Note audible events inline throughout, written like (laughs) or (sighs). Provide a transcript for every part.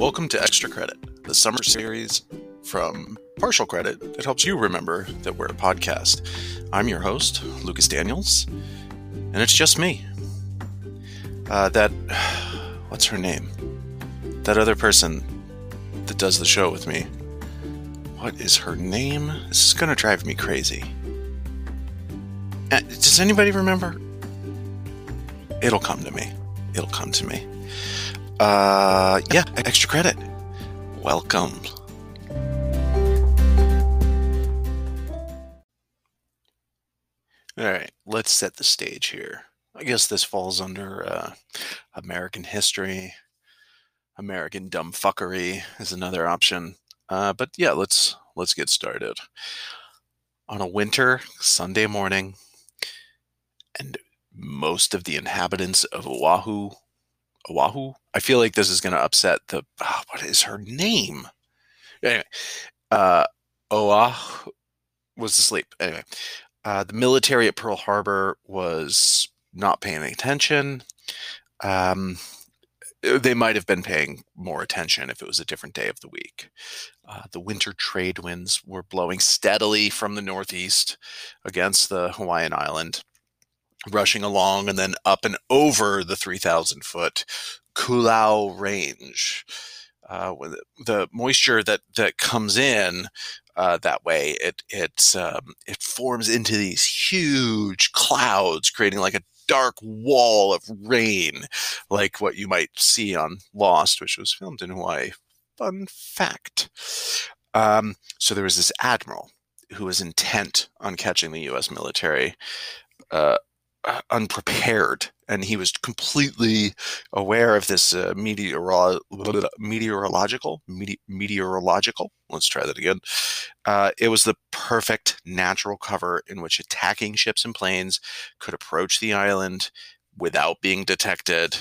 Welcome to Extra Credit, the summer series from Partial Credit that helps you remember that we're a podcast. I'm your host, Lucas Daniels, and it's just me. Uh, that, (sighs) what's her name? That other person that does the show with me. What is her name? This is going to drive me crazy. Uh, does anybody remember? It'll come to me. It'll come to me. Uh, yeah, extra credit. Welcome. All right, let's set the stage here. I guess this falls under uh, American history. American dumbfuckery is another option. Uh, but yeah, let's let's get started. On a winter Sunday morning, and most of the inhabitants of Oahu, Oahu. I feel like this is going to upset the. Oh, what is her name? Anyway, uh, Oahu was asleep. Anyway, uh, the military at Pearl Harbor was not paying attention. Um, they might have been paying more attention if it was a different day of the week. Uh, the winter trade winds were blowing steadily from the northeast against the Hawaiian island, rushing along and then up and over the 3,000 foot Koolau Range. Uh, the moisture that, that comes in uh, that way, it it um, it forms into these huge clouds, creating like a dark wall of rain, like what you might see on Lost, which was filmed in Hawaii. Fun fact. Um, so there was this admiral who was intent on catching the U.S. military uh, unprepared, and he was completely aware of this uh, meteoro- meteorological mete- meteorological. Let's try that again. Uh, it was the perfect natural cover in which attacking ships and planes could approach the island without being detected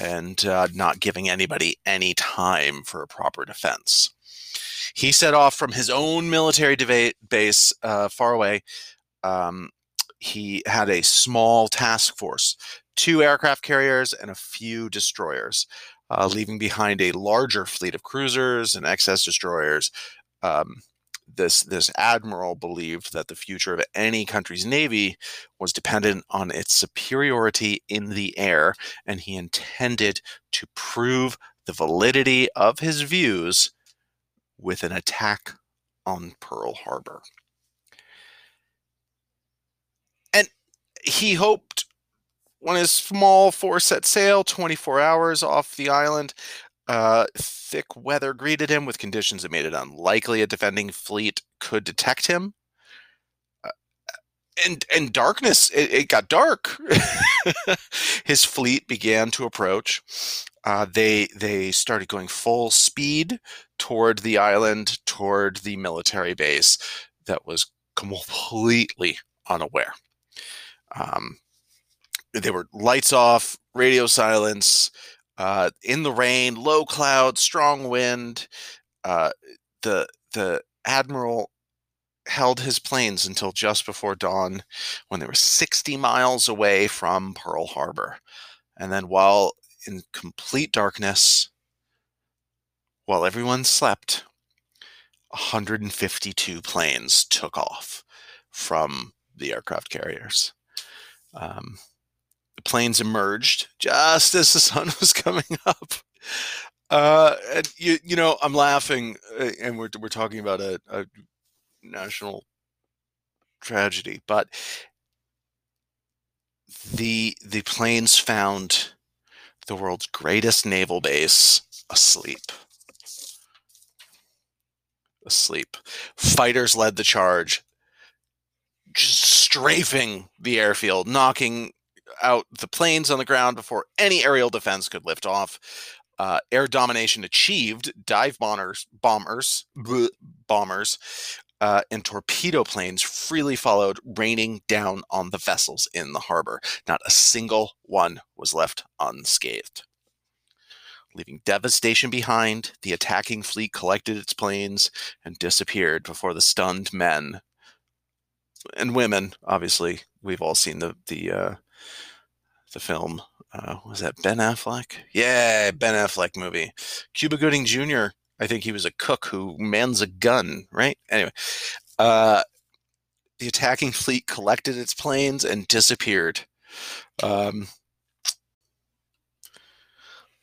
and uh, not giving anybody any time for a proper defense. He set off from his own military base uh, far away. Um, he had a small task force, two aircraft carriers and a few destroyers, uh, leaving behind a larger fleet of cruisers and excess destroyers. Um, this this admiral believed that the future of any country's navy was dependent on its superiority in the air, and he intended to prove the validity of his views with an attack on Pearl Harbor. He hoped when his small force set sail 24 hours off the island, uh, thick weather greeted him with conditions that made it unlikely a defending fleet could detect him. Uh, and and darkness, it, it got dark. (laughs) his fleet began to approach. Uh, they they started going full speed toward the island, toward the military base that was completely unaware. Um, they were lights off, radio silence, uh, in the rain, low clouds, strong wind. Uh, the the admiral held his planes until just before dawn, when they were 60 miles away from Pearl Harbor, and then while in complete darkness, while everyone slept, 152 planes took off from the aircraft carriers. Um, the planes emerged just as the (laughs) sun was coming up. Uh, and you, you know, I'm laughing, uh, and we're we're talking about a, a national tragedy, but the the planes found the world's greatest naval base asleep. Asleep. Fighters led the charge just strafing the airfield, knocking out the planes on the ground before any aerial defense could lift off. Uh, air domination achieved. Dive bombers, bombers, bleh, bombers, uh, and torpedo planes freely followed, raining down on the vessels in the harbor. Not a single one was left unscathed. Leaving devastation behind, the attacking fleet collected its planes and disappeared before the stunned men and women, obviously, we've all seen the the uh, the film. Uh, was that Ben Affleck? Yeah, Ben Affleck movie. Cuba Gooding Jr. I think he was a cook who mans a gun, right? Anyway, uh, the attacking fleet collected its planes and disappeared. Um,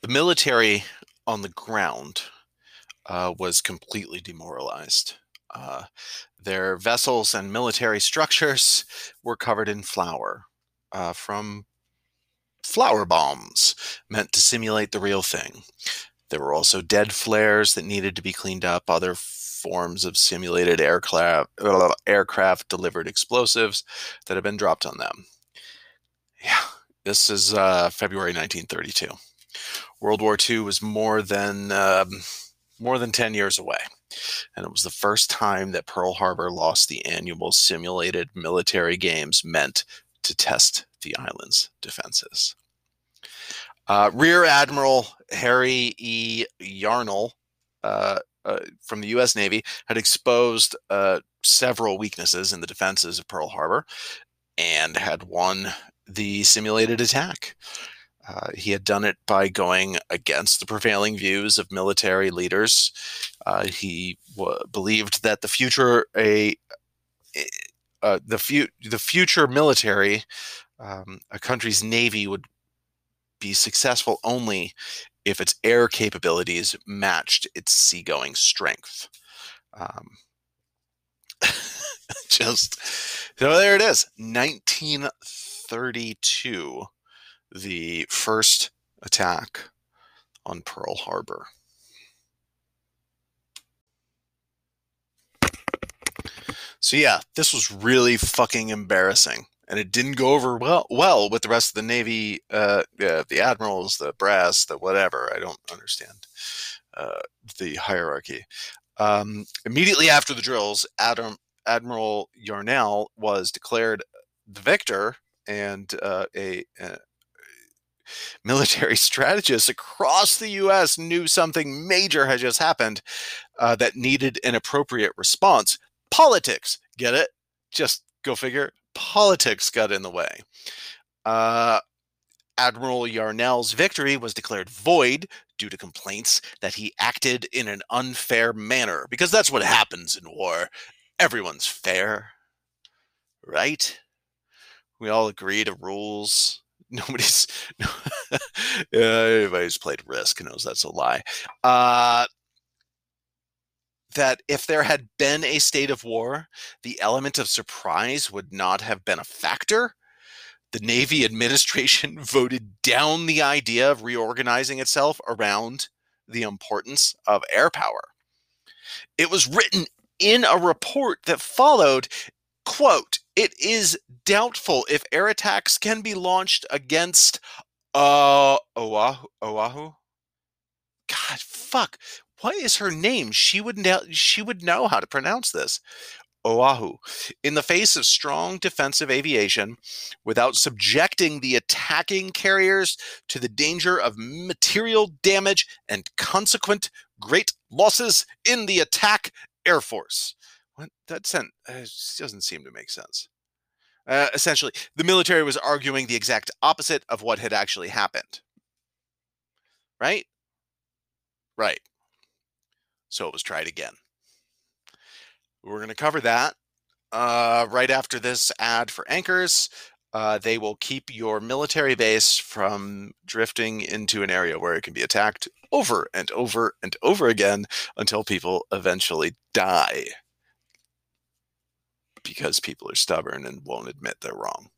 the military on the ground uh, was completely demoralized. Uh, their vessels and military structures were covered in flour uh, from flour bombs meant to simulate the real thing. There were also dead flares that needed to be cleaned up, other forms of simulated aircraft, uh, (sniffs) aircraft delivered explosives that had been dropped on them. Yeah, this is uh, February 1932. World War II was more than um, more than 10 years away. And it was the first time that Pearl Harbor lost the annual simulated military games meant to test the island's defenses. Uh, Rear Admiral Harry E. Yarnell uh, uh, from the U.S. Navy had exposed uh, several weaknesses in the defenses of Pearl Harbor and had won the simulated attack. Uh, he had done it by going against the prevailing views of military leaders. Uh, he w- believed that the future a uh, the, fu- the future military, um, a country's navy would be successful only if its air capabilities matched its seagoing strength. Um, (laughs) just so there it is, 1932 the first attack on Pearl Harbor. So yeah, this was really fucking embarrassing, and it didn't go over well well with the rest of the Navy, uh, yeah, the admirals, the brass, the whatever. I don't understand uh, the hierarchy. Um, immediately after the drills, Adam, Admiral Yarnell was declared the victor, and uh, a, a military (laughs) strategists across the US knew something major had just happened uh, that needed an appropriate response. Politics, get it? Just go figure. Politics got in the way. Uh, Admiral Yarnell's victory was declared void due to complaints that he acted in an unfair manner, because that's what happens in war. Everyone's fair, right? We all agree to rules nobody's (laughs) everybody's played risk knows that's a lie. Uh, that if there had been a state of war the element of surprise would not have been a factor. The navy (laughs) administration (laughs) voted down the idea of reorganizing itself around the importance of air power. It was written in a report that followed quote it is doubtful if air attacks can be launched against uh Oahu. Oahu. God, fuck. What is her name? She would know. She would know how to pronounce this. Oahu. In the face of strong defensive aviation, without subjecting the attacking carriers to the danger of material damage and consequent great losses in the attack air force. What that sent uh, doesn't seem to make sense. Uh, essentially, the military was arguing the exact opposite of what had actually happened. Right? Right. So it was tried again. We're going to cover that uh, right after this ad for anchors. Uh, they will keep your military base from drifting into an area where it can be attacked over and over and over again until people eventually die because people are stubborn and won't admit they're wrong.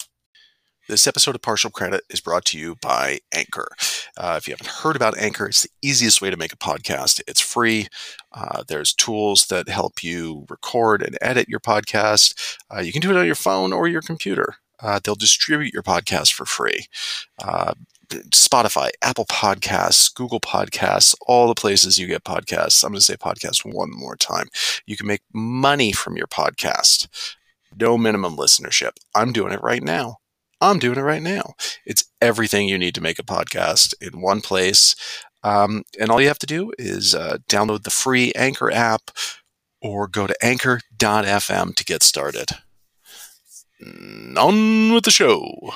This episode of Partial Credit is brought to you by Anchor. Uh, if you haven't heard about Anchor, it's the easiest way to make a podcast. It's free. Uh, there's tools that help you record and edit your podcast. Uh, you can do it on your phone or your computer. Uh, they'll distribute your podcast for free. Uh, Spotify, Apple Podcasts, Google Podcasts, all the places you get podcasts. I'm going to say podcast one more time. You can make money from your podcast. No minimum listenership. I'm doing it right now. I'm doing it right now. It's everything you need to make a podcast in one place. Um, and all you have to do is uh, download the free Anchor app or go to anchor.fm to get started. On with the show.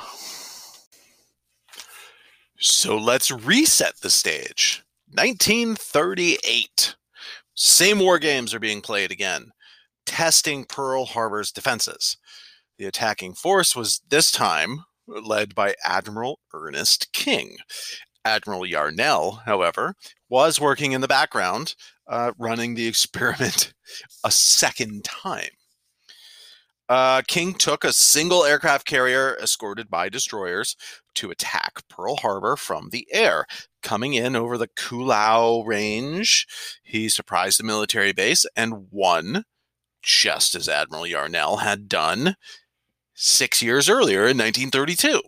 So let's reset the stage. 1938. Same war games are being played again, testing Pearl Harbor's defenses. The attacking force was this time led by Admiral Ernest King. Admiral Yarnell, however, was working in the background, uh, running the (laughs) experiment a second time. Uh, King took a single aircraft carrier escorted by destroyers to attack Pearl Harbor from the air. Coming in over the Koolau Range, he surprised the military base and won, just as Admiral Yarnell had done six years earlier in 1932.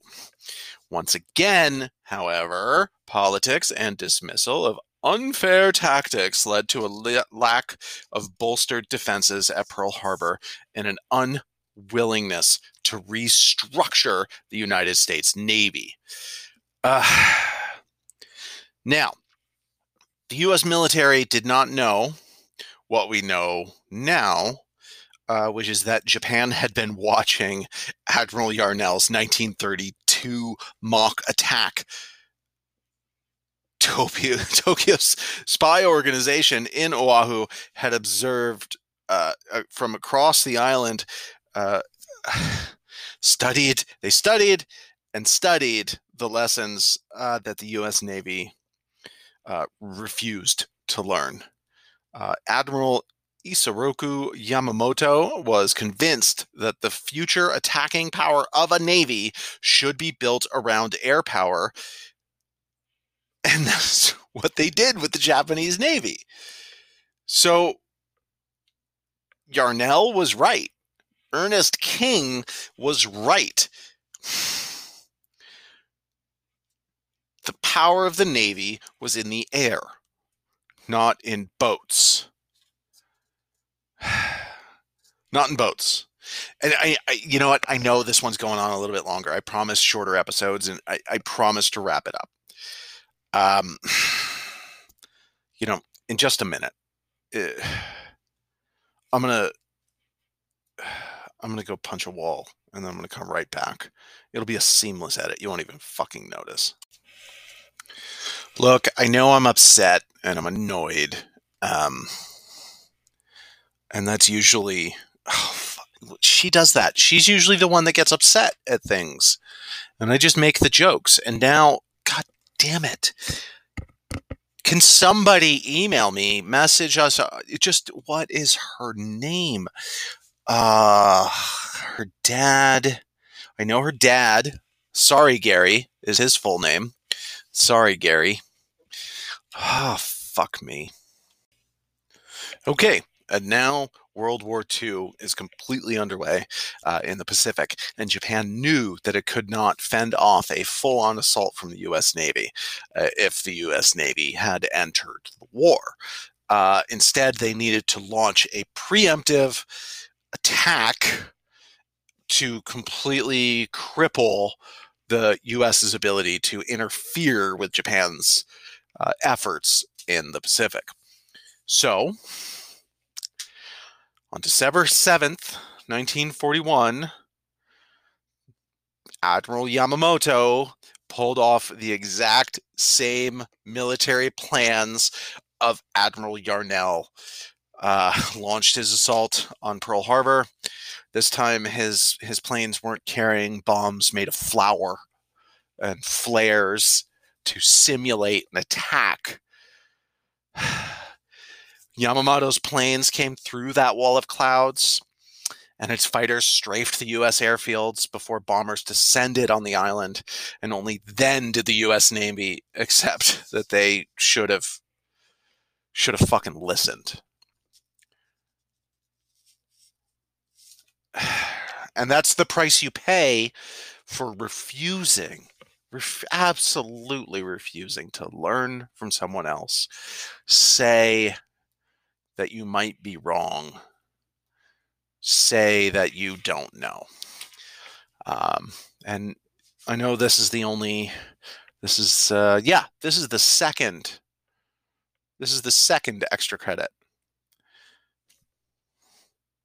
Once again, however, politics and dismissal of unfair tactics led to a lack of bolstered defenses at Pearl Harbor and an unwillingness to restructure the United States Navy. Uh, (sighs) now, the U.S. military did not know what we know now uh, which is that Japan had been watching Admiral Yarnell's 1932 mock attack. Tokyo, (laughs) Tokyo's spy organization in Oahu had observed uh, uh from across the island, uh, (sighs) studied, they studied and studied the lessons uh, that the U.S. Navy uh, refused to learn. Uh, Admiral Isoroku Yamamoto was convinced that the future attacking power of a navy should be built around air power. (laughs) And that's what they did with the Japanese Navy. So Yarnell was right. Ernest King was right. (sighs) The power of the Navy was in the air, not in boats. (sighs) Not in boats. And I, I, you know what? I know this one's going on a little bit longer. I promise shorter episodes, and I, I promise to wrap it up. Um, (sighs) you know, in just a minute, uh, (sighs) I'm gonna, I'm gonna go punch a wall, and then I'm gonna come right back. It'll be a seamless edit. You won't even fucking notice. Look, I know I'm upset and I'm annoyed. Um, and that's usually oh, she does that. She's usually the one that gets upset at things, and I just make the jokes. And now, god damn it. Can somebody email me, message us? Uh, just what is her name? Uh, her dad. I know her dad. Sorry, Gary is his full name. Sorry, Gary. Oh, fuck me. Okay, and now World War II is completely underway uh, in the Pacific, and Japan knew that it could not fend off a full on assault from the U.S. Navy uh, if the U.S. Navy had entered the war. Uh, instead, they needed to launch a preemptive attack to completely cripple the U.S.'s ability to interfere with Japan's uh, efforts in the Pacific. So, on December 7th, 1941, Admiral Yamamoto pulled off the exact same military plans of Admiral Yarnell. Uh, launched his assault on Pearl Harbor. This time, his his planes weren't carrying bombs made of flour and flares to simulate an attack. (sighs) Yamamoto's planes came through that wall of clouds, and its fighters strafed the U.S. airfields before bombers descended on the island. And only then did the U.S. Navy (laughs) accept that they should have should have fucking listened. (sighs) And that's the price you pay for refusing, ref- absolutely refusing to learn from someone else. Say that you might be wrong, say that you don't know. Um, and I know this is the only, this is, uh, yeah, this is the second, this is the second extra credit.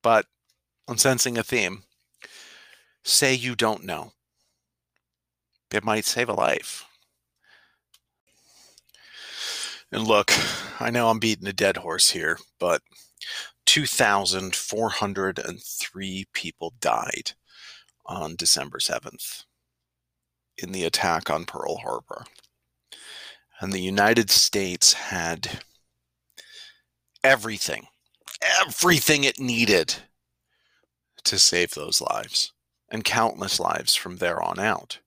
But I'm sensing a theme. Say you don't know. It might save a life. And look, I know I'm beating a dead horse here, but 2,403 people died on December 7th in the attack on Pearl Harbor. And the United States had everything, everything it needed to save those lives and countless lives from there on out.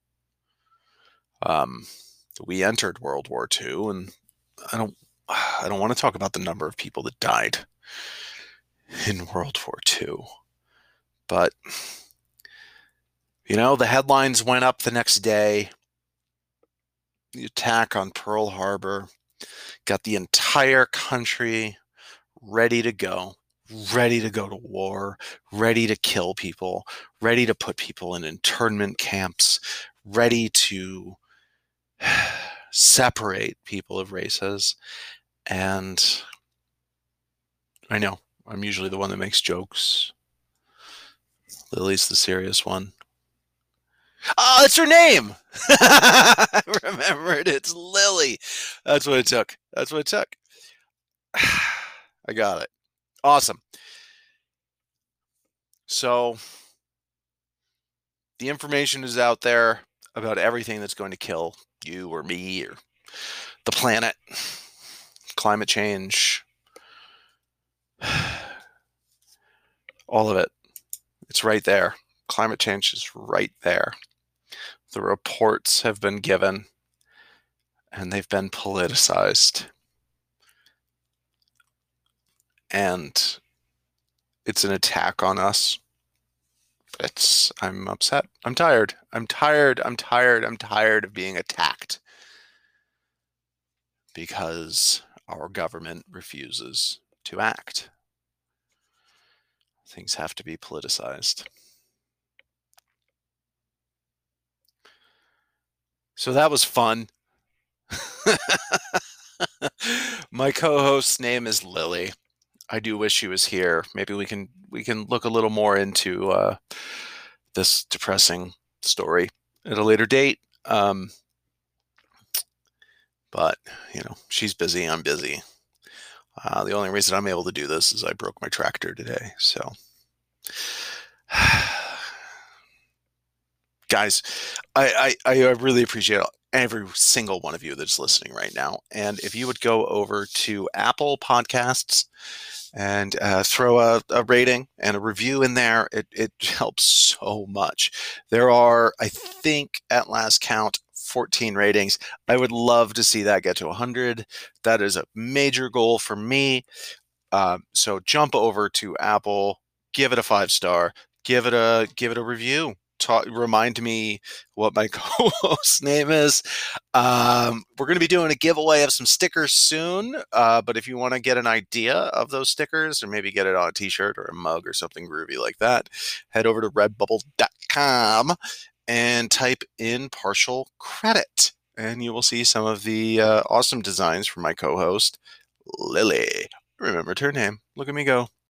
Um, we entered World War II, and I don't, I don't want to talk about the number of people that died in World War II, but you know, the headlines went up the next day. The attack on Pearl Harbor got the entire country ready to go, ready to go to war, ready to kill people, ready to put people in internment camps, ready to (sighs) separate people of races. And I know I'm usually the one that makes jokes. Lily's the serious one. Ah, oh, that's her name. I (laughs) remembered. It's Lily. That's what it took. That's what it took. (sighs) I got it. Awesome. So the information is out there about everything that's going to kill you or me or the planet, climate change, (sighs) all of it. It's right there. Climate change is right there. The reports have been given and they've been politicized. And it's an attack on us. It's I'm upset. I'm tired. I'm tired. I'm tired. I'm tired of being attacked because our government refuses to act. Things have to be politicized. So that was fun. (laughs) My co-host's name is Lily. I do wish she was here. Maybe we can we can look a little more into uh, this depressing story at a later date. Um, but you know, she's busy. I'm busy. Uh, the only reason I'm able to do this is I broke my tractor today. So (sighs) guys, I, I, I really appreciate every single one of you that's listening right now. And if you would go over to Apple Podcasts and uh, throw a, a, rating and a review in there, it, it (laughs) helps so much. There are, I think, at last count, 14 ratings. I would love to see that get to 100. That is a major goal for me. Uh, so jump over to Apple, give it a five star, give it a give it a review talk, remind me what my (laughs) co-host name is. Um, we're going to be doing a giveaway of some stickers soon. Uh, but if you want to get an idea of those stickers, or maybe get it on a T-shirt or a mug or something groovy like that, head over to Redbubble.com and type in partial credit, and you will see some of the uh, awesome designs from my co-host Lily. Remember her name. Look at me go.